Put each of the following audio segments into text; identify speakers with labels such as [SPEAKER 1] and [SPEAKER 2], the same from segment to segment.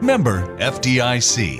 [SPEAKER 1] Member FDIC.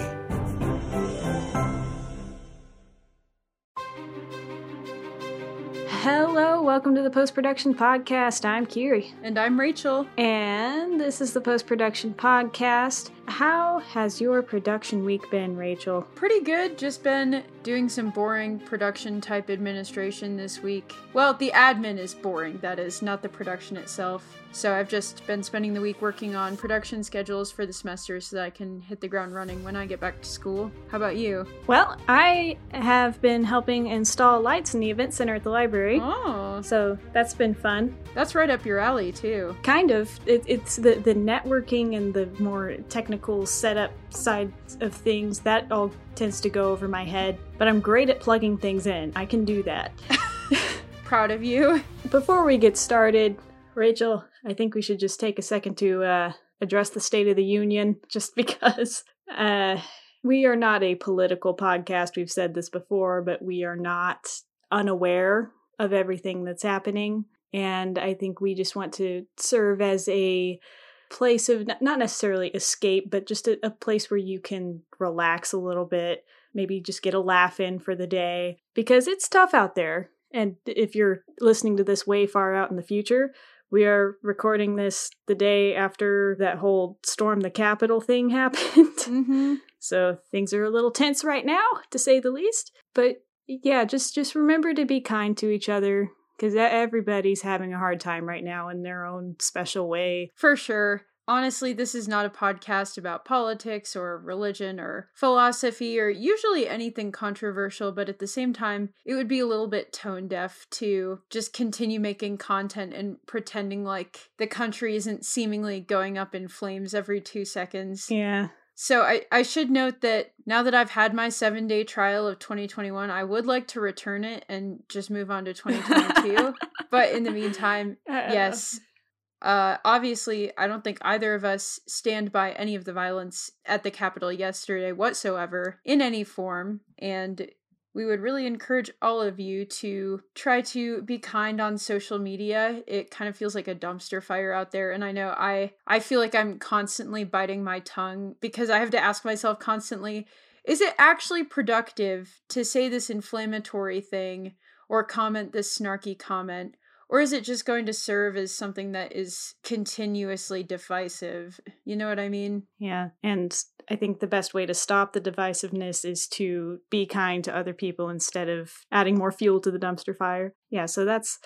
[SPEAKER 2] Hello, welcome to the Post Production Podcast. I'm Kiri.
[SPEAKER 3] And I'm Rachel.
[SPEAKER 2] And this is the Post Production Podcast. How has your production week been, Rachel?
[SPEAKER 3] Pretty good. Just been doing some boring production type administration this week. Well, the admin is boring, that is, not the production itself. So I've just been spending the week working on production schedules for the semester so that I can hit the ground running when I get back to school. How about you?
[SPEAKER 2] Well, I have been helping install lights in the event center at the library.
[SPEAKER 3] Oh,
[SPEAKER 2] So that's been fun.
[SPEAKER 3] that's right up your alley, too.
[SPEAKER 2] Kind of. It, it's the, the networking and the more technical setup side of things that all tends to go over my head. But I'm great at plugging things in. I can do that.
[SPEAKER 3] Proud of you.
[SPEAKER 2] Before we get started, Rachel, I think we should just take a second to uh, address the State of the Union, just because uh, we are not a political podcast. We've said this before, but we are not unaware of everything that's happening. And I think we just want to serve as a place of not necessarily escape, but just a, a place where you can relax a little bit, maybe just get a laugh in for the day, because it's tough out there. And if you're listening to this way far out in the future, we are recording this the day after that whole storm the Capitol thing happened.
[SPEAKER 3] Mm-hmm.
[SPEAKER 2] so things are a little tense right now, to say the least. But yeah, just just remember to be kind to each other because everybody's having a hard time right now in their own special way.
[SPEAKER 3] For sure. Honestly, this is not a podcast about politics or religion or philosophy or usually anything controversial, but at the same time, it would be a little bit tone deaf to just continue making content and pretending like the country isn't seemingly going up in flames every two seconds.
[SPEAKER 2] Yeah.
[SPEAKER 3] So I, I should note that now that I've had my seven day trial of 2021, I would like to return it and just move on to 2022. but in the meantime, yes, uh, obviously, I don't think either of us stand by any of the violence at the Capitol yesterday whatsoever in any form. And we would really encourage all of you to try to be kind on social media. It kind of feels like a dumpster fire out there and I know I I feel like I'm constantly biting my tongue because I have to ask myself constantly is it actually productive to say this inflammatory thing or comment this snarky comment or is it just going to serve as something that is continuously divisive? You know what I mean?
[SPEAKER 2] Yeah. And I think the best way to stop the divisiveness is to be kind to other people instead of adding more fuel to the dumpster fire. Yeah, so that's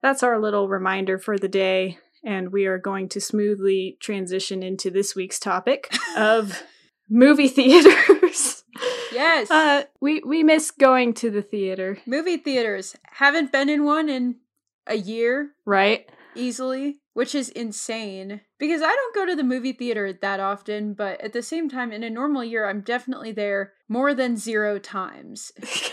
[SPEAKER 2] that's our little reminder for the day and we are going to smoothly transition into this week's topic of movie theaters.
[SPEAKER 3] Yes.
[SPEAKER 2] Uh we we miss going to the theater,
[SPEAKER 3] Movie theaters. Haven't been in one in a year
[SPEAKER 2] right?
[SPEAKER 3] easily, which is insane. Because I don't go to the movie theater that often, but at the same time, in a normal year, I'm definitely there more than zero times.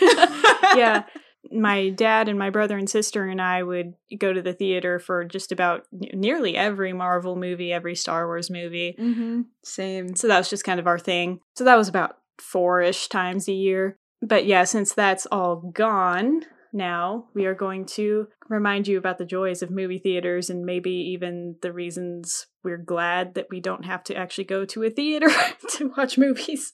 [SPEAKER 2] yeah. My dad and my brother and sister and I would go to the theater for just about nearly every Marvel movie, every Star Wars movie.
[SPEAKER 3] Mm-hmm. Same.
[SPEAKER 2] So that was just kind of our thing. So that was about four ish times a year. But yeah, since that's all gone now, we are going to remind you about the joys of movie theaters and maybe even the reasons we're glad that we don't have to actually go to a theater to watch movies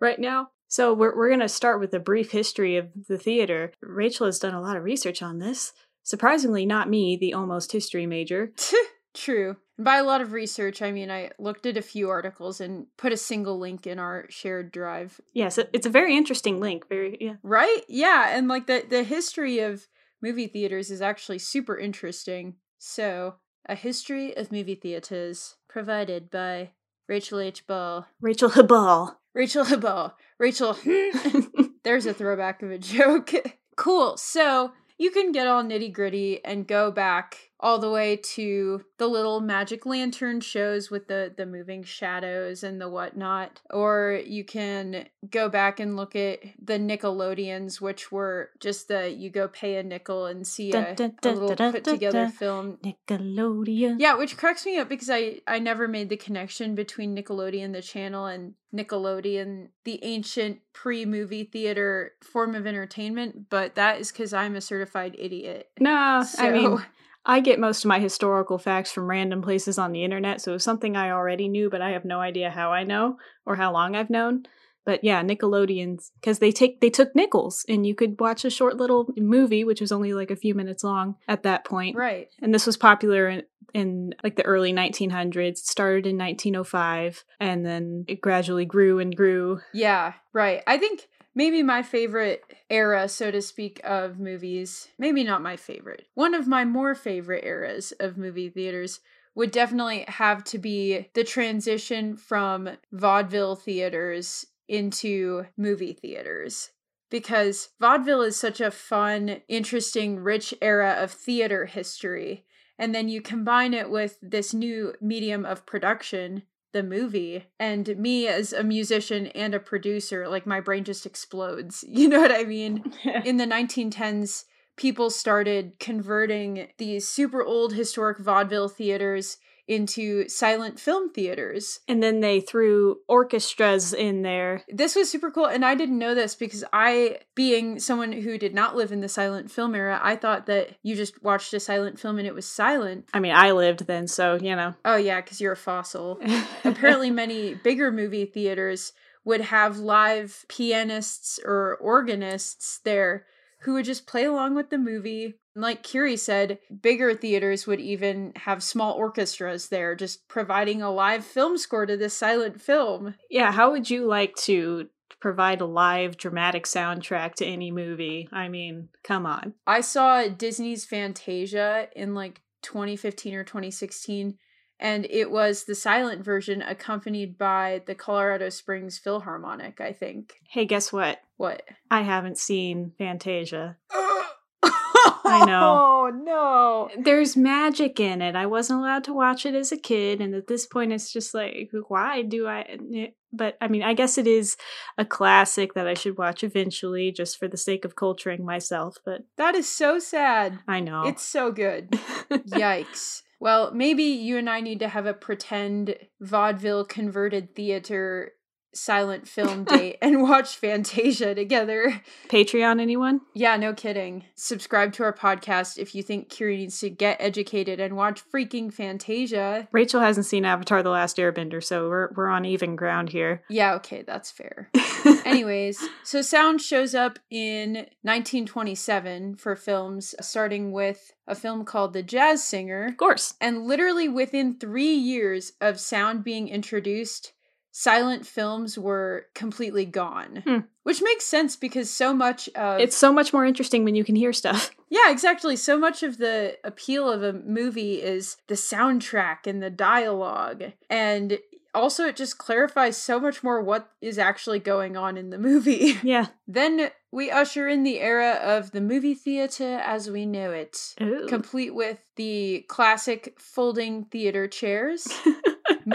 [SPEAKER 2] right now. So we're we're going to start with a brief history of the theater. Rachel has done a lot of research on this. Surprisingly, not me, the almost history major.
[SPEAKER 3] True. By a lot of research, I mean I looked at a few articles and put a single link in our shared drive.
[SPEAKER 2] Yes, it- it's a very interesting link. Very yeah.
[SPEAKER 3] Right? Yeah, and like the the history of movie theaters is actually super interesting. So, a history of movie theaters provided by Rachel H. Ball.
[SPEAKER 2] Rachel Habal.
[SPEAKER 3] Rachel Ball. Rachel. There's a throwback of a joke. cool. So, you can get all nitty gritty and go back all the way to the little magic lantern shows with the the moving shadows and the whatnot. Or you can go back and look at the nickelodeons which were just the you go pay a nickel and see a,
[SPEAKER 2] Dun, dun,
[SPEAKER 3] a little
[SPEAKER 2] dun,
[SPEAKER 3] put together film.
[SPEAKER 2] Nickelodeon.
[SPEAKER 3] yeah which cracks me up because i i never made the connection between nickelodeon the channel and nickelodeon the ancient pre-movie theater form of entertainment but that is because i'm a certified idiot.
[SPEAKER 2] No,
[SPEAKER 3] so
[SPEAKER 2] I mean, I get most of my historical facts from random places on the internet, so it's something I already knew, but I have no idea how I know or how long I've known. But yeah, Nickelodeon's because they take they took nickels, and you could watch a short little movie, which was only like a few minutes long at that point.
[SPEAKER 3] right
[SPEAKER 2] And this was popular in, in like the early 1900s. It started in 1905, and then it gradually grew and grew.
[SPEAKER 3] Yeah, right. I think maybe my favorite era, so to speak, of movies, maybe not my favorite, one of my more favorite eras of movie theaters would definitely have to be the transition from vaudeville theaters into movie theaters. Because vaudeville is such a fun, interesting, rich era of theater history. And then you combine it with this new medium of production the movie and me as a musician and a producer like my brain just explodes you know what i mean? In the 1910s people started converting these super old historic vaudeville theaters into silent film theaters
[SPEAKER 2] and then they threw orchestras in there.
[SPEAKER 3] this was super cool and i didn't know this because i being someone who did not live in the silent film era i thought that you just watched a silent film and it was silent
[SPEAKER 2] I mean, I lived then, so you know.
[SPEAKER 3] oh yeah because you're a fossil apparently many bigger movie theaters would have live pianists or organists there who would just play along with the movie. Like Kiri said, bigger theaters would even have small orchestras there, just providing a live film score to this silent film.
[SPEAKER 2] Yeah, how would you like to provide a live dramatic soundtrack to any movie? I mean, come on.
[SPEAKER 3] I saw Disney's Fantasia in like 2015 or 2016, and it was the silent version accompanied by the Colorado Springs Philharmonic, I think.
[SPEAKER 2] Hey, guess what?
[SPEAKER 3] What?
[SPEAKER 2] I haven't seen Fantasia.
[SPEAKER 3] I
[SPEAKER 2] know.
[SPEAKER 3] Oh no.
[SPEAKER 2] There's magic in it. I wasn't allowed to watch it as a kid, and at this point, it's just like, why do I? But I mean, I guess it is a classic that I should watch eventually, just for the sake of culturing myself. But
[SPEAKER 3] That is so sad.
[SPEAKER 2] I know
[SPEAKER 3] It's so good. Yikes. Well, maybe you and I need to have a pretend vaudeville converted theater silent film date and watch Fantasia together.
[SPEAKER 2] Patreon. Anyone?
[SPEAKER 3] Yeah, no kidding. Subscribe to our podcast if you think Kiri needs to get educated and watch freaking Fantasia.
[SPEAKER 2] Rachel hasn't seen Avatar: The Last Airbender, so we're we're on even ground here.
[SPEAKER 3] Yeah, okay, that's fair. Anyways, so sound shows up in 1927 for films, starting with a film called The Jazz Singer.
[SPEAKER 2] of course.
[SPEAKER 3] And literally within three years of sound being introduced, silent films were completely gone.
[SPEAKER 2] Hmm.
[SPEAKER 3] Which makes sense because so much of
[SPEAKER 2] It's so much more interesting when you can hear stuff.
[SPEAKER 3] yeah, exactly. So much of the appeal of a movie is the soundtrack and the dialogue. And also, it just clarifies so much more what is actually going on in the movie.
[SPEAKER 2] Yeah.
[SPEAKER 3] then we usher in the era of the movie theater as we know it,
[SPEAKER 2] Ooh.
[SPEAKER 3] complete with the classic folding theater chairs.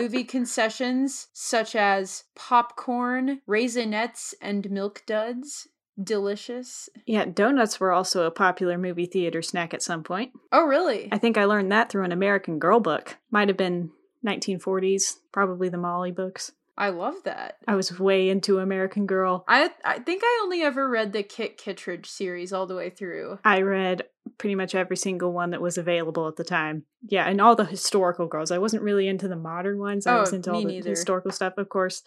[SPEAKER 3] movie concessions such as popcorn, raisinets, and milk duds. Delicious.
[SPEAKER 2] yeah, donuts were also a popular movie theater snack at some point.
[SPEAKER 3] Oh, really?
[SPEAKER 2] I think I learned that through an American Girl book. Might have been 1940s, probably the Molly books.
[SPEAKER 3] I love that.
[SPEAKER 2] I was way into American Girl.
[SPEAKER 3] I I think I only ever read the Kit Kittredge series all the way through.
[SPEAKER 2] I read pretty much every single one that was available at the time. Yeah, and all the historical girls. I wasn't really into the modern ones. I
[SPEAKER 3] Oh,
[SPEAKER 2] was into all the
[SPEAKER 3] neither.
[SPEAKER 2] historical stuff, of course.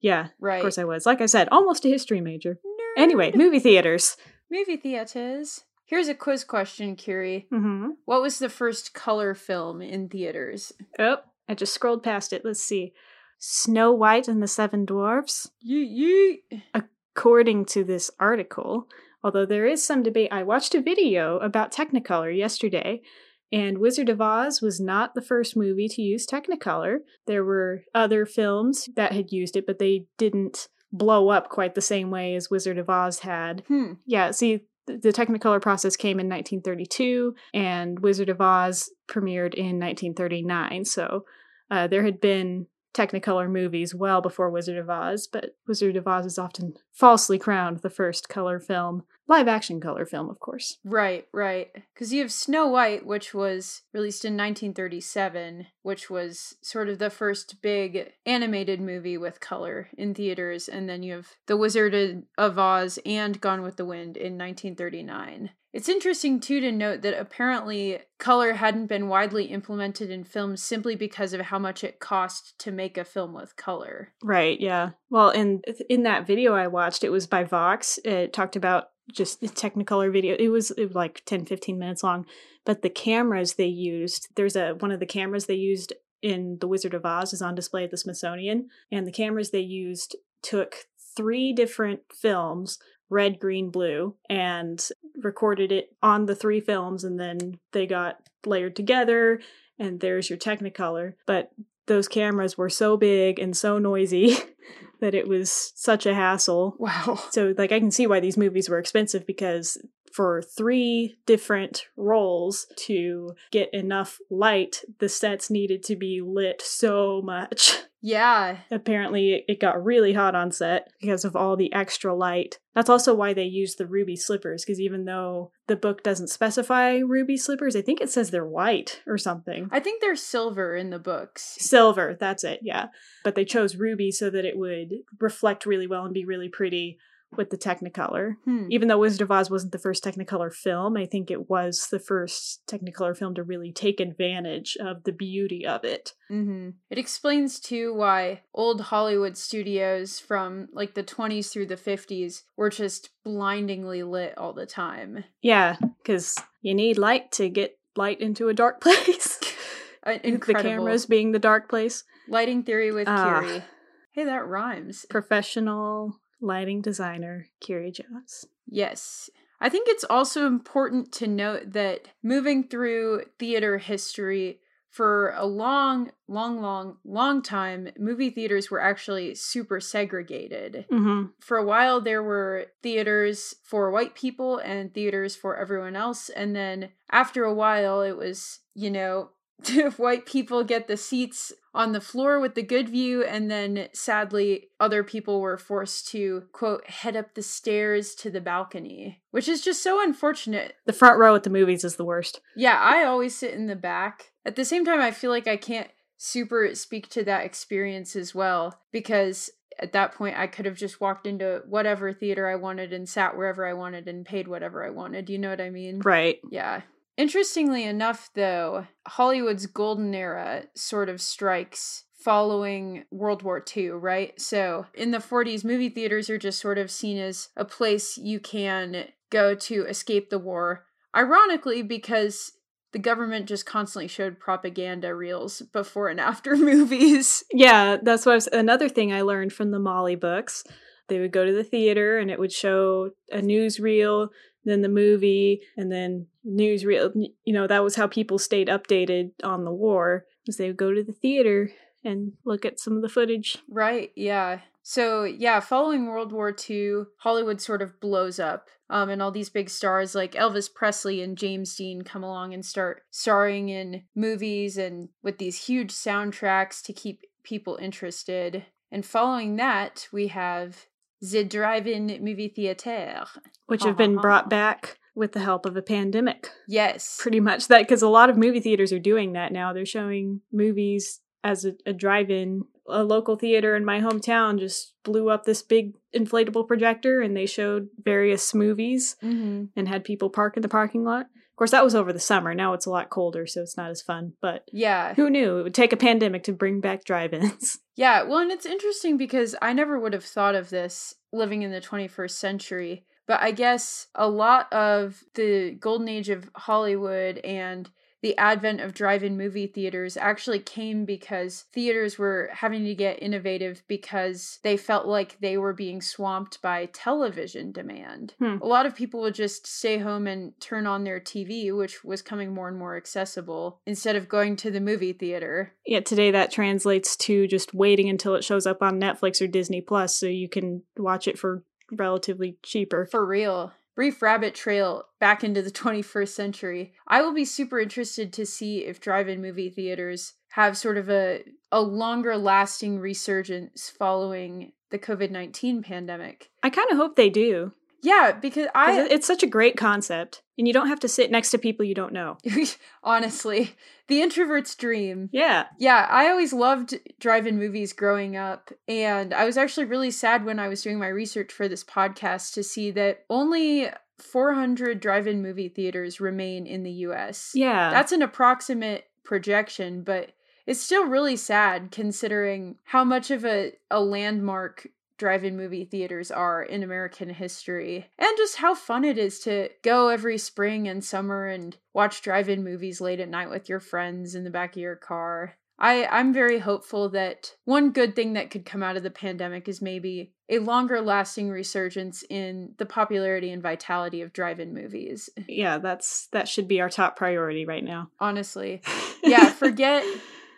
[SPEAKER 2] Yeah,
[SPEAKER 3] Right.
[SPEAKER 2] of course I was. Like I said, almost a history major.
[SPEAKER 3] Nerd.
[SPEAKER 2] Anyway, movie theaters.
[SPEAKER 3] movie theaters. Here's a quiz question, Kiri.
[SPEAKER 2] Mm-hmm.
[SPEAKER 3] What was the first color film in theaters?
[SPEAKER 2] Oh, I just scrolled past it. Let's see. Snow White and the Seven Dwarfs.
[SPEAKER 3] Yeet yeet.
[SPEAKER 2] According to this article, although there is some debate, I watched a video about Technicolor yesterday, and Wizard of Oz was not the first movie to use Technicolor. There were other films that had used it, but they didn't blow up quite the same way as Wizard of Oz had.
[SPEAKER 3] Hmm.
[SPEAKER 2] Yeah, see, the Technicolor process came in 1932, and Wizard of Oz premiered in 1939. So uh, there had been Technicolor movies well before Wizard of Oz, but Wizard of Oz is often falsely crowned the first color film, live action color film, of course.
[SPEAKER 3] Right, right. Because you have Snow White, which was released in 1937, which was sort of the first big animated movie with color in theaters, and then you have The Wizard of Oz and Gone with the Wind in 1939. It's interesting too to note that apparently color hadn't been widely implemented in films simply because of how much it cost to make a film with color.
[SPEAKER 2] Right, yeah. Well, in in that video I watched, it was by Vox. It talked about just the Technicolor video. It was, it was like 10 15 minutes long, but the cameras they used, there's a one of the cameras they used in The Wizard of Oz is on display at the Smithsonian, and the cameras they used took three different films red, green, blue, and recorded it on the three films, and then they got layered together, and there's your Technicolor. But those cameras were so big and so noisy that it was such a hassle.
[SPEAKER 3] Wow.
[SPEAKER 2] So, like, I can see why these movies were expensive because for three different roles to get enough light, the sets needed to be lit so much.
[SPEAKER 3] Yeah.
[SPEAKER 2] Apparently, it got really hot on set because of all the extra light. That's also why they used the ruby slippers, because even though the book doesn't specify ruby slippers, I think it says they're white or something.
[SPEAKER 3] I think they're silver in the books.
[SPEAKER 2] Silver, that's it, yeah. But they chose ruby so that it would reflect really well and be really pretty with the Technicolor.
[SPEAKER 3] Hmm.
[SPEAKER 2] Even though Wizard of Oz wasn't the first Technicolor film, I think it was the first Technicolor film to really take advantage of the beauty of it.
[SPEAKER 3] Mm-hmm. It explains too why old Hollywood studios from like the 20s through the 50s were just blindingly lit all the time.
[SPEAKER 2] Yeah, because you need light to get light into a dark place.
[SPEAKER 3] Uh,
[SPEAKER 2] the cameras being the dark place.
[SPEAKER 3] Lighting theory with. Kiri. Hey, that rhymes.
[SPEAKER 2] Professional lighting designer Kiri Jones.
[SPEAKER 3] Yes. I think it's also important to note that moving through theater history for a long, long, long, long time, movie theaters were actually super segregated.
[SPEAKER 2] Mm-hmm.
[SPEAKER 3] For a while, there were theaters for white people and theaters for everyone else. And then after a while, it was, you know, if white people get the seats on the floor with the good view, and then sadly, other people were forced to, quote, head up the stairs to the balcony, which is just so unfortunate.
[SPEAKER 2] The front row at the movies is the worst.
[SPEAKER 3] Yeah, I always sit in the back. At the same time, I feel like I can't super speak to that experience as well because at that point I could have just walked into whatever theater I wanted and sat wherever I wanted and paid whatever I wanted. You know what I mean?
[SPEAKER 2] Right.
[SPEAKER 3] Yeah. Interestingly enough, though, Hollywood's golden era sort of strikes following World War II, right? So in the 40s, movie theaters are just sort of seen as a place you can go to escape the war. Ironically, because the government just constantly showed propaganda reels before and after movies.
[SPEAKER 2] Yeah, that's what was, another thing I learned from the Molly books. They would go to the theater and it would show a newsreel, then the movie, and then newsreel. You know, that was how people stayed updated on the war. Was they would go to the theater and look at some of the footage.
[SPEAKER 3] Right, yeah. So, yeah, following World War II, Hollywood sort of blows up. Um, and all these big stars like Elvis Presley and James Dean come along and start starring in movies and with these huge soundtracks to keep people interested. And following that, we have the drive-in movie theater.
[SPEAKER 2] which have been brought back with the help of a pandemic.
[SPEAKER 3] Yes.
[SPEAKER 2] Pretty much that, because a lot of movie theaters are doing that now. They're showing movies as a, a drive-in. A local theater in my hometown just blew up this big inflatable projector, and they showed various movies
[SPEAKER 3] hmm
[SPEAKER 2] and had people park in the parking lot. Of course, that was over the summer. Now it's a lot colder, so it's not as fun. But
[SPEAKER 3] Yeah.
[SPEAKER 2] who knew it would take a pandemic to bring back drive-ins?
[SPEAKER 3] Yeah, well, and it's interesting because I never would have thought of this living in the 21st century. But I guess a lot of the golden age of Hollywood and the advent of drive in movie theaters actually came because theaters were having to get innovative because they felt like they were being swamped by television demand.
[SPEAKER 2] Hmm.
[SPEAKER 3] A lot of people would just stay home and turn on their TV, which was coming more and more accessible, instead of going to the movie theater.
[SPEAKER 2] Yet today that translates to just waiting until it shows up on Netflix or Disney Plus so you can watch it for relatively cheaper.
[SPEAKER 3] For real. Brief rabbit trail back into the 21st century, I will be super interested to see if drive in movie theaters have sort of a, a longer lasting resurgence following the COVID 19 pandemic.
[SPEAKER 2] I kind of hope they do.
[SPEAKER 3] Yeah, because I.
[SPEAKER 2] It's such a great concept, and you don't have to sit next to people you don't know.
[SPEAKER 3] Honestly, the introvert's dream.
[SPEAKER 2] Yeah.
[SPEAKER 3] Yeah, I always loved drive in movies growing up, and I was actually really sad when I was doing my research for this podcast to see that only 400 drive in movie theaters remain in the US.
[SPEAKER 2] Yeah.
[SPEAKER 3] That's an approximate projection, but it's still really sad considering how much of a, a landmark drive-in movie theaters are in American history and just how fun it is to go every spring and summer and watch drive-in movies late at night with your friends in the back of your car. I, I'm very hopeful that one good thing that could come out of the pandemic is maybe a longer lasting resurgence in the popularity and vitality of drive-in movies.
[SPEAKER 2] Yeah, that's that should be our top priority right now.
[SPEAKER 3] Honestly. Yeah, forget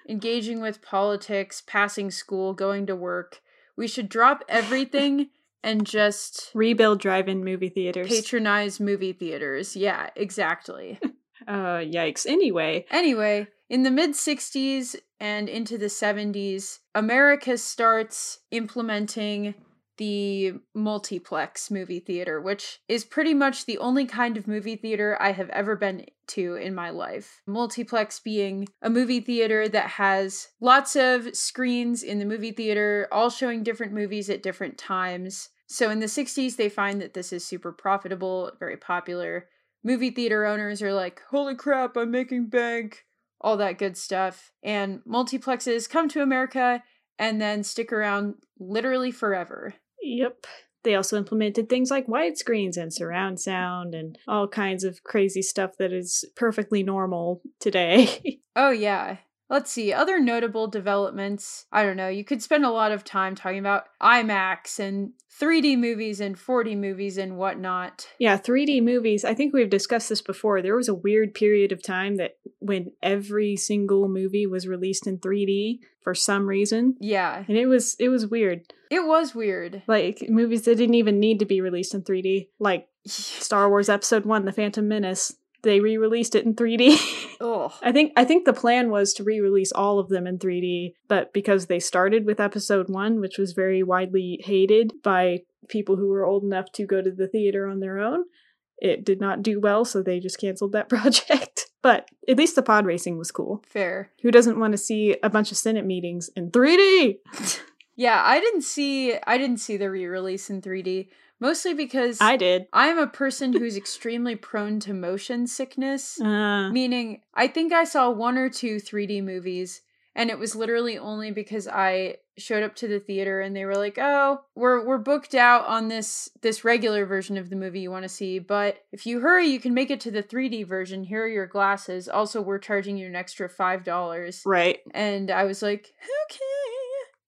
[SPEAKER 3] engaging with politics, passing school, going to work. We should drop everything and just
[SPEAKER 2] rebuild drive-in movie theaters.
[SPEAKER 3] Patronize movie theaters. Yeah, exactly.
[SPEAKER 2] uh yikes. Anyway.
[SPEAKER 3] Anyway, in the mid 60s and into the 70s, America starts implementing the multiplex movie theater, which is pretty much the only kind of movie theater I have ever been to in my life. Multiplex being a movie theater that has lots of screens in the movie theater, all showing different movies at different times. So in the 60s, they find that this is super profitable, very popular. Movie theater owners are like, holy crap, I'm making bank, all that good stuff. And multiplexes come to America and then stick around literally forever.
[SPEAKER 2] Yep. They also implemented things like widescreens and surround sound and all kinds of crazy stuff that is perfectly normal today.
[SPEAKER 3] oh, yeah. Let's see, other notable developments. I don't know, you could spend a lot of time talking about IMAX and 3D movies and 4D movies and whatnot.
[SPEAKER 2] Yeah, 3D movies. I think we've discussed this before. There was a weird period of time that when every single movie was released in 3D for some reason.
[SPEAKER 3] Yeah.
[SPEAKER 2] And it was it was weird.
[SPEAKER 3] It was weird.
[SPEAKER 2] Like movies that didn't even need to be released in 3D, like Star Wars Episode 1 The Phantom Menace they re-released it in 3D.
[SPEAKER 3] oh.
[SPEAKER 2] I think I think the plan was to re-release all of them in 3D, but because they started with episode 1, which was very widely hated by people who were old enough to go to the theater on their own, it did not do well, so they just canceled that project. But at least the pod racing was cool.
[SPEAKER 3] Fair.
[SPEAKER 2] Who doesn't want to see a bunch of Senate meetings in 3D?
[SPEAKER 3] yeah, I didn't see I didn't see the re-release in 3D. Mostly because
[SPEAKER 2] I did.
[SPEAKER 3] I'm a person who's extremely prone to motion sickness.
[SPEAKER 2] Uh.
[SPEAKER 3] Meaning, I think I saw one or two 3D movies, and it was literally only because I showed up to the theater and they were like, "Oh, we're we're booked out on this this regular version of the movie you want to see, but if you hurry, you can make it to the 3D version. Here are your glasses. Also, we're charging you an extra $5."
[SPEAKER 2] Right.
[SPEAKER 3] And I was like, "Okay."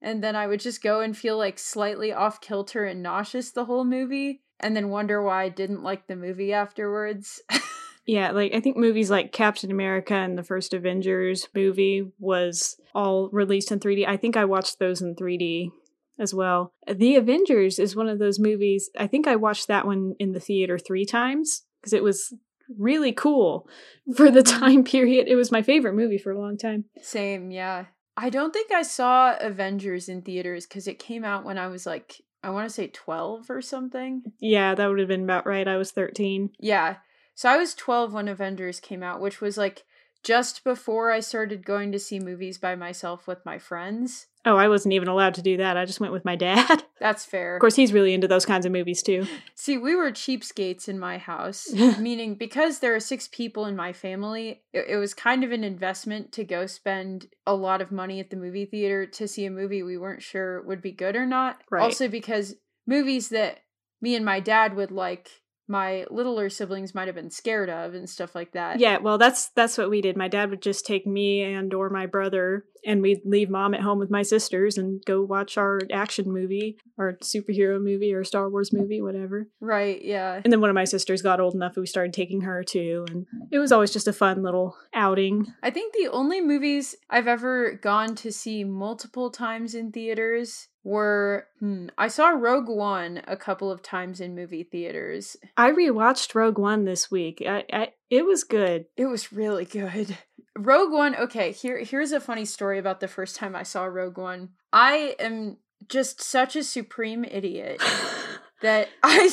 [SPEAKER 3] And then I would just go and feel like slightly off kilter and nauseous the whole movie, and then wonder why I didn't like the movie afterwards.
[SPEAKER 2] yeah, like I think movies like Captain America and the first Avengers movie was all released in 3D. I think I watched those in 3D as well. The Avengers is one of those movies. I think I watched that one in the theater 3 times because it was really cool for the mm-hmm. time period. It was my favorite movie for a long time.
[SPEAKER 3] Same, yeah. I don't think I saw Avengers in theaters because it came out when I was like, I want to say 12 or something.
[SPEAKER 2] Yeah, that would have been about right. I was 13.
[SPEAKER 3] Yeah. So I was 12 when Avengers came out, which was like just before I started going to see movies by myself with my friends.
[SPEAKER 2] Oh, I wasn't even allowed to do that. I just went with my dad.
[SPEAKER 3] That's fair.
[SPEAKER 2] Of course, he's really into those kinds of movies too.
[SPEAKER 3] See, we were cheapskates in my house, meaning because there are six people in my family, it, it, was kind of an investment to go spend a lot of money at the movie theater to see a movie we weren't sure would be good or not.
[SPEAKER 2] Right.
[SPEAKER 3] Also, because movies that me and my dad would like my littler siblings might have been scared of and stuff like that.
[SPEAKER 2] Yeah, well that's that's what we did. My dad would just take me and or my brother and we'd leave mom at home with my sisters and go watch our action movie or superhero movie or Star Wars movie, whatever.
[SPEAKER 3] Right, yeah.
[SPEAKER 2] And then one of my sisters got old enough we started taking her too and it was always just a fun little outing.
[SPEAKER 3] I think the only movies I've ever gone to see multiple times in theaters were hmm, I saw Rogue One a couple of times in movie theaters.
[SPEAKER 2] I rewatched Rogue One this week. I, I it was good.
[SPEAKER 3] It was really good. Rogue One, okay, here here's a funny story about the first time I saw Rogue One. I am just such a supreme idiot that I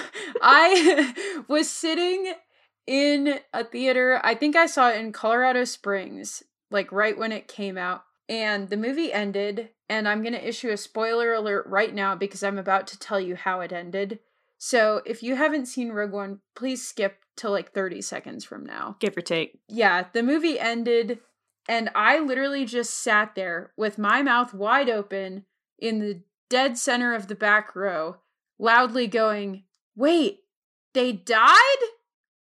[SPEAKER 3] I was sitting in a theater. I think I saw it in Colorado Springs, like right when it came out. And the movie ended, and I'm going to issue a spoiler alert right now because I'm about to tell you how it ended. So if you haven't seen Rogue One, please skip to like 30 seconds from now.
[SPEAKER 2] Give or take.
[SPEAKER 3] Yeah, the movie ended, and I literally just sat there with my mouth wide open in the dead center of the back row, loudly going, Wait, they died?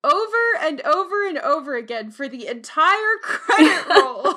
[SPEAKER 3] Over and over and over again for the entire credit roll.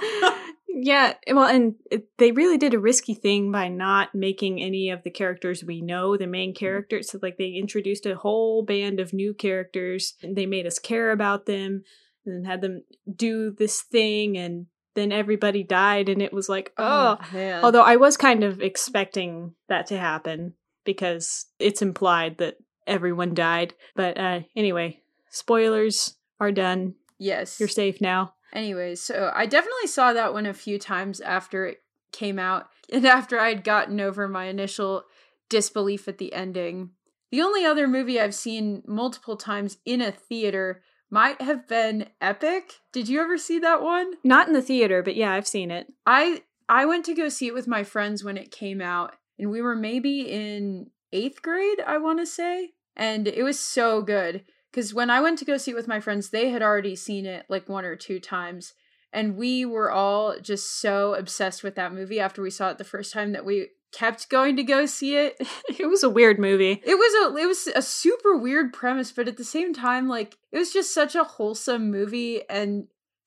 [SPEAKER 2] Yeah, eh, well, and it, they really did a risky thing by not making any of the characters we know the main mm-hmm. characters. So, like, they introduced a whole band of new characters, and they made us care about them, and had them do this thing, and then everybody died, and it was like, oh, oh. Although I was kind of expecting that to happen because it's implied that everyone died. But uh, anyway, spoilers are done.
[SPEAKER 3] Yes,
[SPEAKER 2] you're safe now.
[SPEAKER 3] Anyways, so I definitely saw that one a few times after it came out and after I'd gotten over my initial disbelief at the ending. The only other movie I've seen multiple times in a theater might have been Epic. Did you ever see that one?
[SPEAKER 2] Not in the theater, but yeah, I've seen it.
[SPEAKER 3] I I went to go see it with my friends when it came out, and we were maybe in 8th grade, I want to say, and it was so good because when I went to go see it with my friends, they had already seen it like one or two times. And we were all just so obsessed with that movie after we saw it the first time that we kept going to go see it.
[SPEAKER 2] it was a weird movie.
[SPEAKER 3] It was a it was a super weird premise, but at the same time, like it was just such a wholesome movie and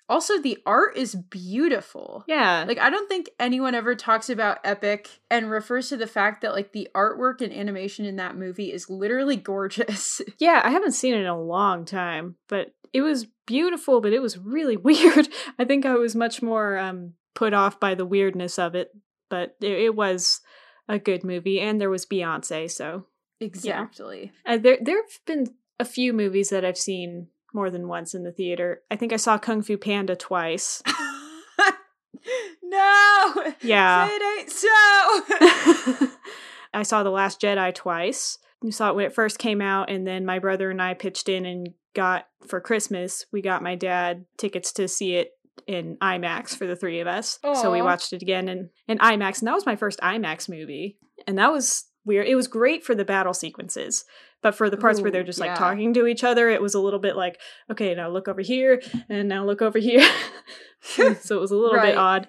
[SPEAKER 3] also the art is beautiful.
[SPEAKER 2] Yeah.
[SPEAKER 3] Like i don't think anyone ever talks about epic and refers to the fact that like the artwork and animation in that movie is literally gorgeous.
[SPEAKER 2] Yeah i haven't seen it in a long time but it was beautiful but it was really weird. I think i was much more um put off by the weirdness of it but it, it was a good movie and there was beyonce so
[SPEAKER 3] exactly.
[SPEAKER 2] Yeah. uh, there there have been a few movies that i've seen more than once in the theater. I think I saw Kung Fu Panda twice.
[SPEAKER 3] no.
[SPEAKER 2] Yeah.
[SPEAKER 3] It ain't so.
[SPEAKER 2] I saw The Last Jedi twice. You saw it when it first came out, and then my brother and I pitched in and got for Christmas. We got my dad tickets to see it in IMAX for the three of us. Aww. So we watched it again in, in IMAX, and that was my first IMAX movie. And that was weird. It was great for the battle sequences, but for the parts Ooh, where they're just like yeah. talking to each other, it was a little bit like, okay, now look over here and now look over here. so it was a little right. bit odd.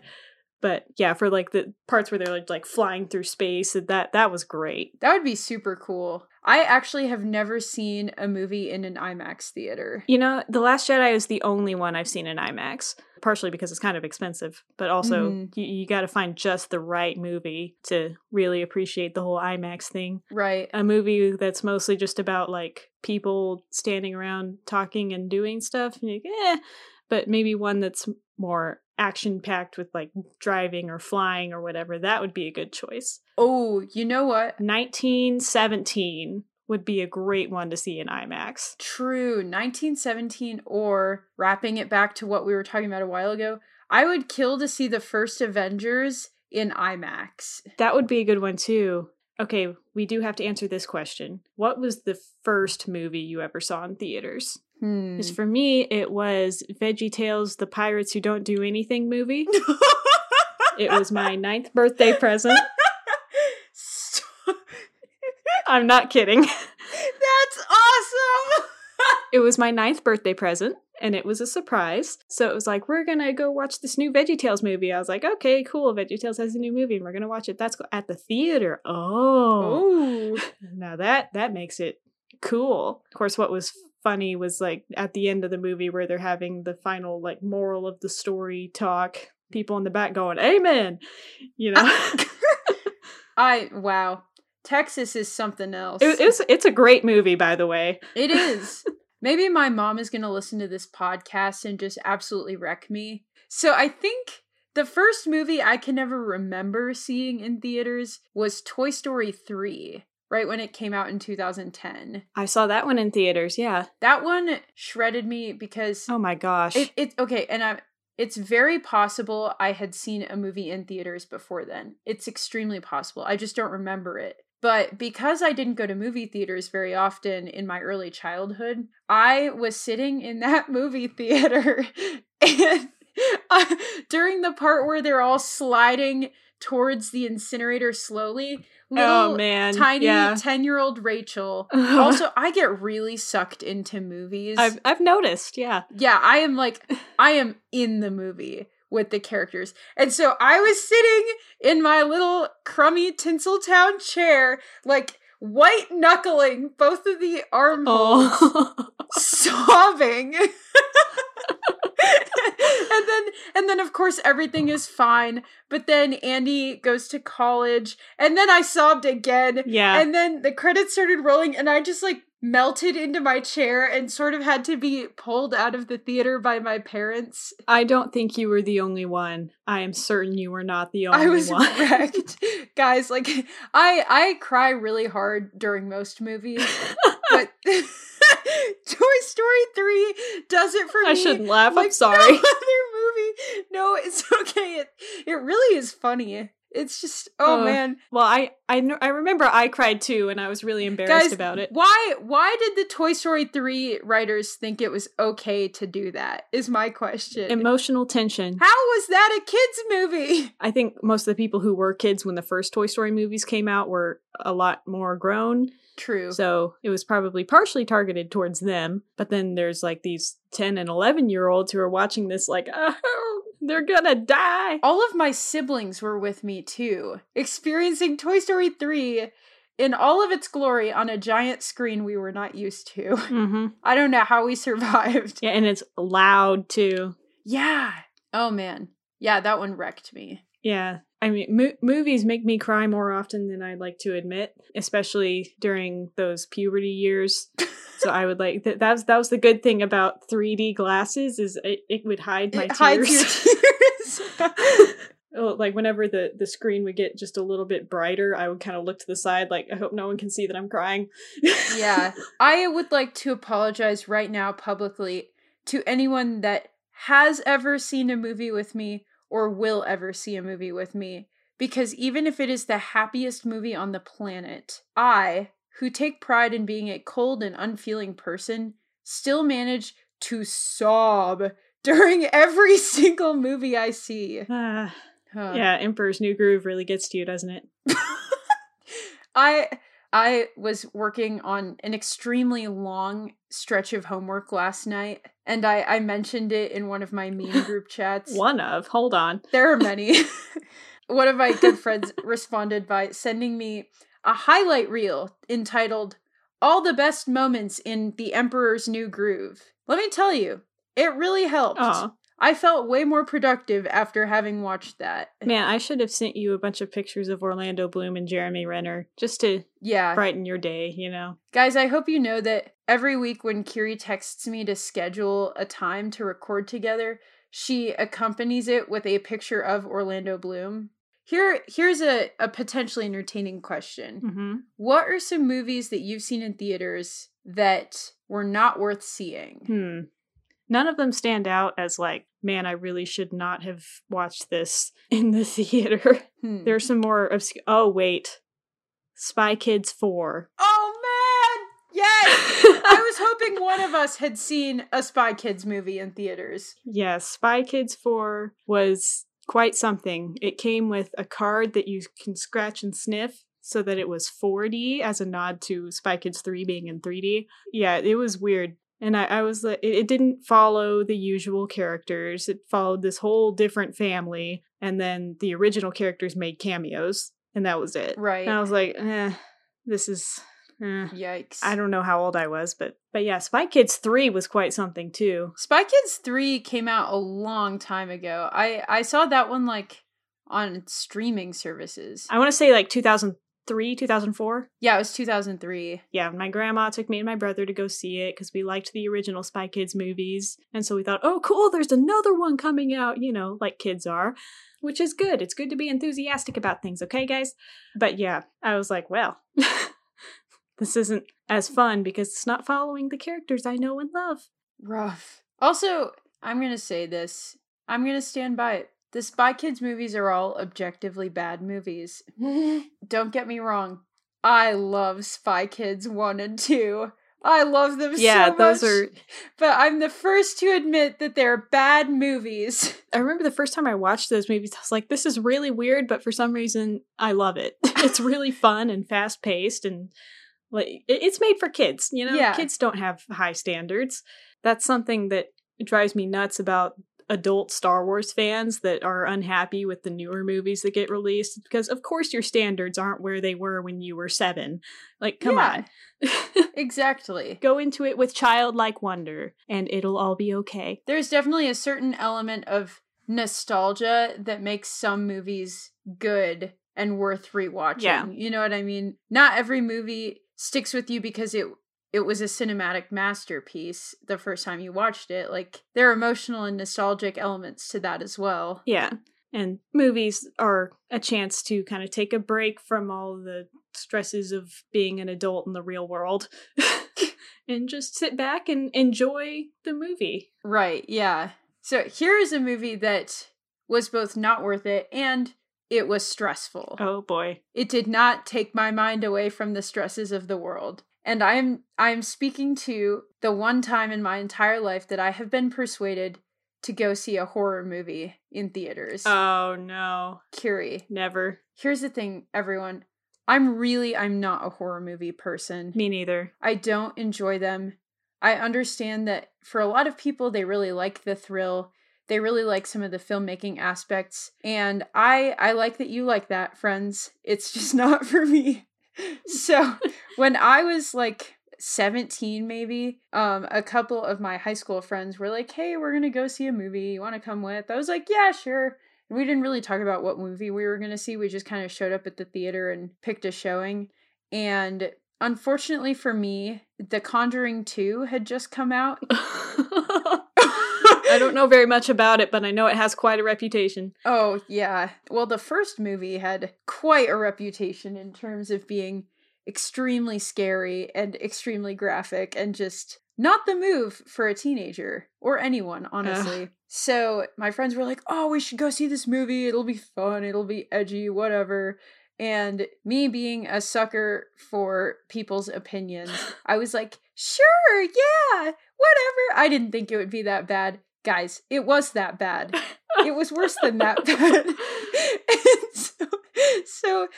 [SPEAKER 2] But yeah, for like the parts where they're like, like flying through space, that that was great.
[SPEAKER 3] That would be super cool. I actually have never seen a movie in an IMAX theater.
[SPEAKER 2] You know, The Last Jedi is the only one I've seen in IMAX, partially because it's kind of expensive, but also mm-hmm. you, you got to find just the right movie to really appreciate the whole IMAX thing.
[SPEAKER 3] Right.
[SPEAKER 2] A movie that's mostly just about like people standing around talking and doing stuff, and you're like, eh. But maybe one that's more action packed with like driving or flying or whatever, that would be a good choice.
[SPEAKER 3] Oh, you know what?
[SPEAKER 2] 1917 would be a great one to see in IMAX.
[SPEAKER 3] True. 1917 or wrapping it back to what we were talking about a while ago, I would kill to see the first Avengers in IMAX.
[SPEAKER 2] That would be a good one too. Okay, we do have to answer this question. What was the first movie you ever saw in theaters? Because hmm. for me, it was Veggie Tales, the Pirates Who Don't Do Anything movie. it was my ninth birthday present. I'm not kidding.
[SPEAKER 3] That's awesome.
[SPEAKER 2] it was my ninth birthday present and it was a surprise. So it was like, we're gonna go watch this new Veggie Tales movie. I was like, okay, cool. Veggie Tales has a new movie and we're gonna watch it. That's at the theater. Oh,
[SPEAKER 3] Ooh.
[SPEAKER 2] now that that makes it cool. Of course, what was funny was like at the end of the movie where they're having the final like moral of the story talk. People in the back going, "Amen," you know.
[SPEAKER 3] I wow, Texas is something else.
[SPEAKER 2] It, it's it's a great movie, by the way.
[SPEAKER 3] It is. Maybe my mom is going to listen to this podcast and just absolutely wreck me. So I think The first movie I can never remember seeing in theaters was Toy Story 3, right when it came out in 2010.
[SPEAKER 2] I saw that one in theaters, yeah.
[SPEAKER 3] That one shredded me because
[SPEAKER 2] Oh my gosh.
[SPEAKER 3] it, it okay, and I it's very possible I had seen a movie in theaters before then. It's extremely possible. I just don't remember it. But because I didn't go to movie theaters very often in my early childhood, I was sitting in that movie theater and uh, during the part where they're all sliding towards the incinerator slowly, little
[SPEAKER 2] oh man.
[SPEAKER 3] tiny
[SPEAKER 2] yeah.
[SPEAKER 3] 10 year old Rachel. also, I get really sucked into movies.
[SPEAKER 2] I've I've noticed, yeah.
[SPEAKER 3] yeah, I am like, I am in the movie with the characters. And so I was sitting in my little crummy Tinseltown chair, like white knuckling both of the armholes,
[SPEAKER 2] Oh.
[SPEAKER 3] sobbing. and then and then of course everything is fine but then andy goes to college and then i sobbed again
[SPEAKER 2] yeah.
[SPEAKER 3] and then the credits started rolling and i just like melted into my chair and sort of had to be pulled out of the theater by my parents
[SPEAKER 2] I don't think you were the only one. I am certain you were not the only one.
[SPEAKER 3] i was
[SPEAKER 2] one.
[SPEAKER 3] wrecked guys like i i cry really hard during most movies but toy story 3 does it for me
[SPEAKER 2] I shouldn't laugh. I'm sorry.
[SPEAKER 3] No other movie. No, it's okay. It it really is funny. It's just oh
[SPEAKER 2] Uh,
[SPEAKER 3] man,
[SPEAKER 2] Well, I I I remember I cried too, and I was really embarrassed
[SPEAKER 3] guys,
[SPEAKER 2] about it.
[SPEAKER 3] why why did the Toy Story three writers think it was okay to do that? Is my question.
[SPEAKER 2] Emotional tension.
[SPEAKER 3] How was that a kids movie?
[SPEAKER 2] I think most of the people who were kids when the first Toy Story movies came out were a lot more grown.
[SPEAKER 3] True.
[SPEAKER 2] So it was probably partially targeted towards them. But then there's like these 10 and 11 year olds who are watching this, like, oh, they're gonna die.
[SPEAKER 3] all of my siblings were with me too, experiencing Toy Story 3 in all of its glory on a giant screen we were not used to.
[SPEAKER 2] Mm-hmm.
[SPEAKER 3] I don't know how we survived.
[SPEAKER 2] Yeah, and it's loud too.
[SPEAKER 3] Yeah. Oh man. Yeah, that one wrecked me.
[SPEAKER 2] Yeah. I mean, mo- movies make me cry more often than I'd like to admit, especially during those puberty years. so I would like that. That was that was the good thing about 3D glasses is it, it would hide my
[SPEAKER 3] it
[SPEAKER 2] tears.
[SPEAKER 3] tears.
[SPEAKER 2] Like whenever the the screen would get just a little bit brighter, I would kind of look to the side, like I hope no one can see that I'm crying.
[SPEAKER 3] yeah. I would like to apologize right now publicly to anyone that has ever seen a movie with me or will ever see a movie with me. Because even if it is the happiest movie on the planet, I, who take pride in being a cold and unfeeling person, still manage to sob during every single movie I see.
[SPEAKER 2] Ah,
[SPEAKER 3] Huh.
[SPEAKER 2] yeah, Emperor's New Groove really gets to you, doesn't it?
[SPEAKER 3] I I was working on an extremely long stretch of homework last night, and I I mentioned it in one of my meme group chats.
[SPEAKER 2] One of. Hold on.
[SPEAKER 3] There are many. one of my good friends responded by sending me a highlight reel entitled "All the Best Moments in the Emperor's New Groove." Let me tell you, it really helped.
[SPEAKER 2] Oh
[SPEAKER 3] I felt way more productive after having watched that.
[SPEAKER 2] man, I should have sent you a bunch of pictures of Orlando Bloom and Jeremy Renner just to
[SPEAKER 3] Yeah.
[SPEAKER 2] brighten your day. You know.
[SPEAKER 3] Guys, I hope you know that every week when Kiri texts me to schedule a time to record together, she accompanies it with a picture of Orlando Bloom. Here here's a, a potentially entertaining question.
[SPEAKER 2] Mm-hmm.
[SPEAKER 3] What are some movies that you've seen in theaters that were not worth seeing?
[SPEAKER 2] Hmm. None of them stand out as like, man, I really should not have watched this in the theater.
[SPEAKER 3] Hmm.
[SPEAKER 2] There's some more obscure. Oh wait, Spy Kids Four.
[SPEAKER 3] Oh man! Yes! I was hoping one of us had seen a Spy Kids movie in theaters.
[SPEAKER 2] Yes, Spy Kids 4 was quite something. It came with a card that you can scratch and sniff so that it was 4D as a nod to Spy Kids 3 being in 3D. Yeah, it was weird. And I, I was like, it, it didn't follow the usual characters. It followed this whole different family. And then the original characters made cameos, and that was it.
[SPEAKER 3] Right.
[SPEAKER 2] And I was like, eh, this is. Eh.
[SPEAKER 3] Yikes.
[SPEAKER 2] I don't know how old I was, but but yeah, Spy Kids 3 was quite something too.
[SPEAKER 3] Spy Kids 3 came out a long time ago. I I saw that one like on streaming services.
[SPEAKER 2] I want to say like 2000 2003, 2004.
[SPEAKER 3] Yeah, it was 2003.
[SPEAKER 2] Yeah, my grandma took me and my brother to go see it because we liked the original Spy Kids movies. And so we thought, oh, cool, there's another one coming out, you know, like kids are, which is good. It's good to be enthusiastic about things, okay, guys? But yeah, I was like, well, this isn't as fun because it's not following the characters I know and love.
[SPEAKER 3] Rough. Also, I'm going to say this. I'm going to stand by it. The Spy Kids movies are all objectively bad movies. Don't get me wrong. I love Spy Kids 1 and 2. I love them
[SPEAKER 2] yeah,
[SPEAKER 3] so much.
[SPEAKER 2] those are.
[SPEAKER 3] But I'm the first to admit that they're bad movies.
[SPEAKER 2] I remember the first time I watched those movies, I was like, this is really weird, but for some reason, I love it. it's really fun and fast paced, and like it's made for kids. You know,
[SPEAKER 3] Yeah.
[SPEAKER 2] kids don't have high standards. That's something that drives me nuts about adult Star Wars fans that are unhappy with the newer movies that get released because of course your standards aren't where they were when you were 7. Like come
[SPEAKER 3] Yeah.
[SPEAKER 2] on.
[SPEAKER 3] Exactly.
[SPEAKER 2] Go into it with childlike wonder and it'll all be okay.
[SPEAKER 3] There's definitely a certain element of nostalgia that makes some movies good and worth rewatching.
[SPEAKER 2] Yeah.
[SPEAKER 3] You know what I mean? Not every movie sticks with you because it it was a cinematic masterpiece the first time you watched it. Like there are emotional and nostalgic elements to that as well.
[SPEAKER 2] Yeah. And movies are a chance to kind of take a break from all the stresses of being an adult in the real world and just sit back and enjoy the movie.
[SPEAKER 3] Right, yeah. So here is a movie that was both not worth it and it was stressful.
[SPEAKER 2] Oh boy.
[SPEAKER 3] It did not take my mind away from the stresses of the world. And I am I am speaking to the one time in my entire life that I have been persuaded to go see a horror movie in theaters.
[SPEAKER 2] Oh no.
[SPEAKER 3] Kiri.
[SPEAKER 2] Never.
[SPEAKER 3] Here's the thing, everyone. I'm really I'm not a horror movie person.
[SPEAKER 2] Me neither.
[SPEAKER 3] I don't enjoy them. I understand that for a lot of people they really like the thrill. They really like some of the filmmaking aspects and I I like that you like that, friends. It's just not for me. So, when I was like 17 maybe, um a couple of my high school friends were like, "Hey, we're to go see a movie. You want to come with?" I was like, "Yeah, sure." And we didn't really talk about what movie we were to see. We just kind of showed up at the theater and picked a showing. And unfortunately for me, The Conjuring 2 had just come out.
[SPEAKER 2] I don't know very much about it, but I know it has quite a reputation.
[SPEAKER 3] Oh, yeah. Well, the first movie had quite a reputation in terms of being extremely scary and extremely graphic and just not the move for a teenager or anyone, honestly. So my friends were like, oh, we should go see this movie. It'll be fun. It'll be edgy, whatever. And me being a sucker for people's opinions, I was like, sure, yeah, whatever. I didn't think it would be that bad. Guys, it was that bad. It was worse than that bad. so, so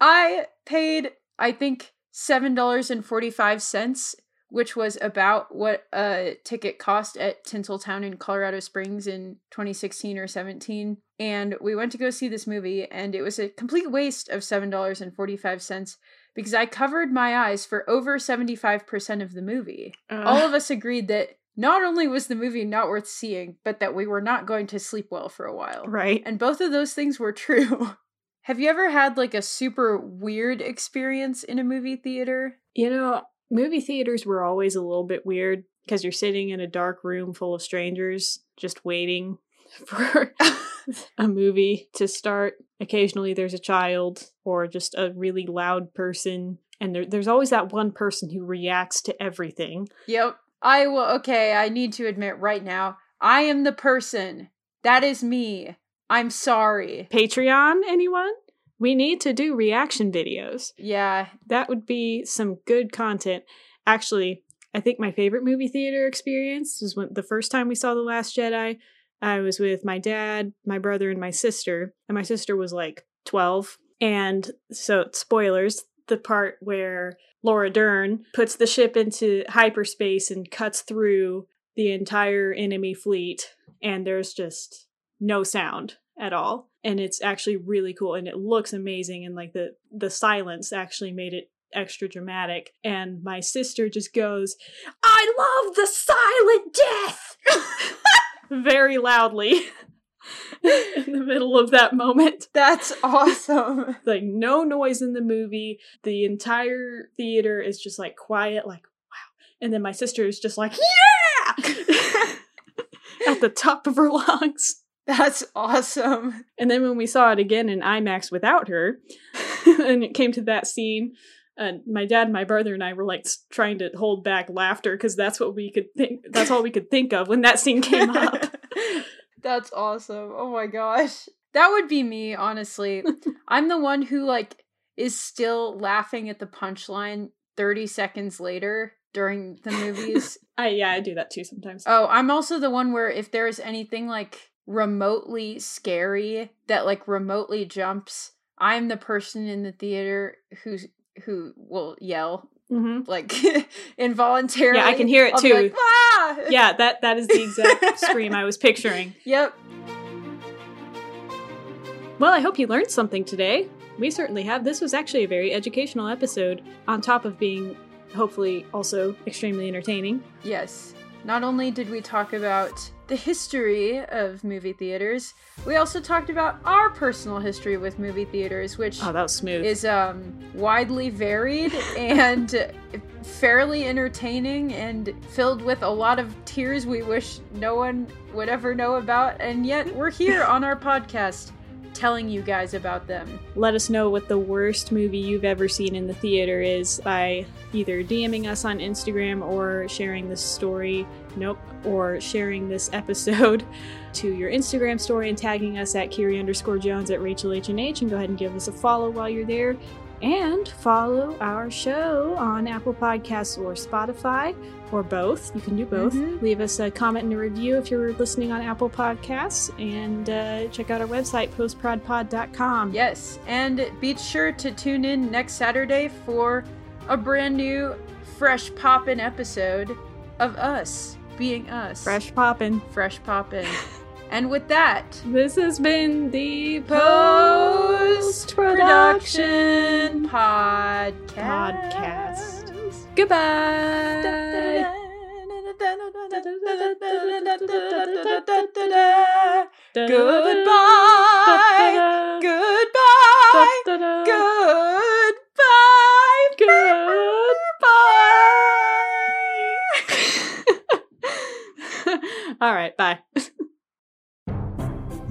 [SPEAKER 3] I paid, I think, $7.45, which was about what a ticket cost at Tinseltown in Colorado Springs in 2016 or 17. And we went to go see this movie, and it was a complete waste of $7.45 because I covered my eyes for over 75% of the movie. All of us agreed that not only was the movie not worth seeing, but that we were not going to sleep well for a while.
[SPEAKER 2] right.
[SPEAKER 3] And both of those things were true. Have you ever had like a super weird experience in a movie theater?
[SPEAKER 2] You know, movie theaters were always a little bit weird because you're sitting in a dark room full of strangers just waiting for a movie to start. Occasionally there's a child or just a really loud person. And there, there's always that one person who reacts to everything.
[SPEAKER 3] Yep. I will, okay, I need to admit right now, I am the person. That is me. I'm sorry.
[SPEAKER 2] Patreon, anyone? We need to do reaction videos.
[SPEAKER 3] Yeah.
[SPEAKER 2] That would be some good content. Actually, I think my favorite movie theater experience was when the first time we saw The Last Jedi. I was with my dad, my brother, and my sister, and my sister was like 12. And so, spoilers, the part where Laura Dern puts the ship into hyperspace and cuts through the entire enemy fleet, and there's just no sound at all. And it's actually really cool and it looks amazing and like the the silence actually made it extra dramatic and my sister just goes, "I love the silent death." very loudly. in the middle of that moment.
[SPEAKER 3] That's awesome.
[SPEAKER 2] like no noise in the movie. The entire theater is just like quiet, like wow. And then my sister is just like, yeah, at the top of her lungs.
[SPEAKER 3] That's awesome.
[SPEAKER 2] And then when we saw it again in IMAX without her, and it came to that scene, and my dad, my brother, and I were like trying to hold back laughter because that's what we could think. That's all we could think of when that scene came up.
[SPEAKER 3] That's awesome. Oh my gosh, that would be me. Honestly, I'm the one who like is still laughing at the punchline 30 seconds later during the movies.
[SPEAKER 2] I yeah, I do that too sometimes.
[SPEAKER 3] Oh, I'm also the one where if there's anything like remotely scary that like remotely jumps, I'm the person in the theater who's who will yell
[SPEAKER 2] mm-hmm.
[SPEAKER 3] like involuntarily.
[SPEAKER 2] Yeah, I can hear it too. Like, ah! Yeah, that that is the exact scream I was picturing.
[SPEAKER 3] Yep.
[SPEAKER 2] Well, I hope you learned something today. We certainly have. This was actually a very educational episode, on top of being hopefully also extremely entertaining.
[SPEAKER 3] Yes. Not only did we talk about the history of movie theaters, we also talked about our personal history with movie theaters, which
[SPEAKER 2] oh, that was smooth.
[SPEAKER 3] is um, widely varied and fairly entertaining and filled with a lot of tears we wish no one would ever know about. And yet we're here on our podcast telling you guys about them.
[SPEAKER 2] Let us know what the worst movie you've ever seen in the theater is by either DMing us on Instagram or sharing this story, nope, or sharing this episode to your Instagram story and tagging us at Kiri underscore Jones at Rachel H and H and go ahead and give us a follow while you're there. And follow our show on Apple Podcasts or Spotify or both. You can do both. Mm-hmm. Leave us a comment and a review if you're listening on Apple Podcasts, and uh, check out our website, postprodpod.com.
[SPEAKER 3] Yes, and be sure to tune in next Saturday for a brand new, fresh poppin' episode of us being us.
[SPEAKER 2] Fresh poppin'.
[SPEAKER 3] Fresh poppin'. and with that,
[SPEAKER 2] this has been the post production
[SPEAKER 3] podcast.
[SPEAKER 2] podcast. Goodbye.
[SPEAKER 3] Goodbye. Goodbye. Goodbye.
[SPEAKER 2] Goodbye. All right, bye.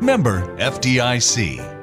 [SPEAKER 1] Member FDIC.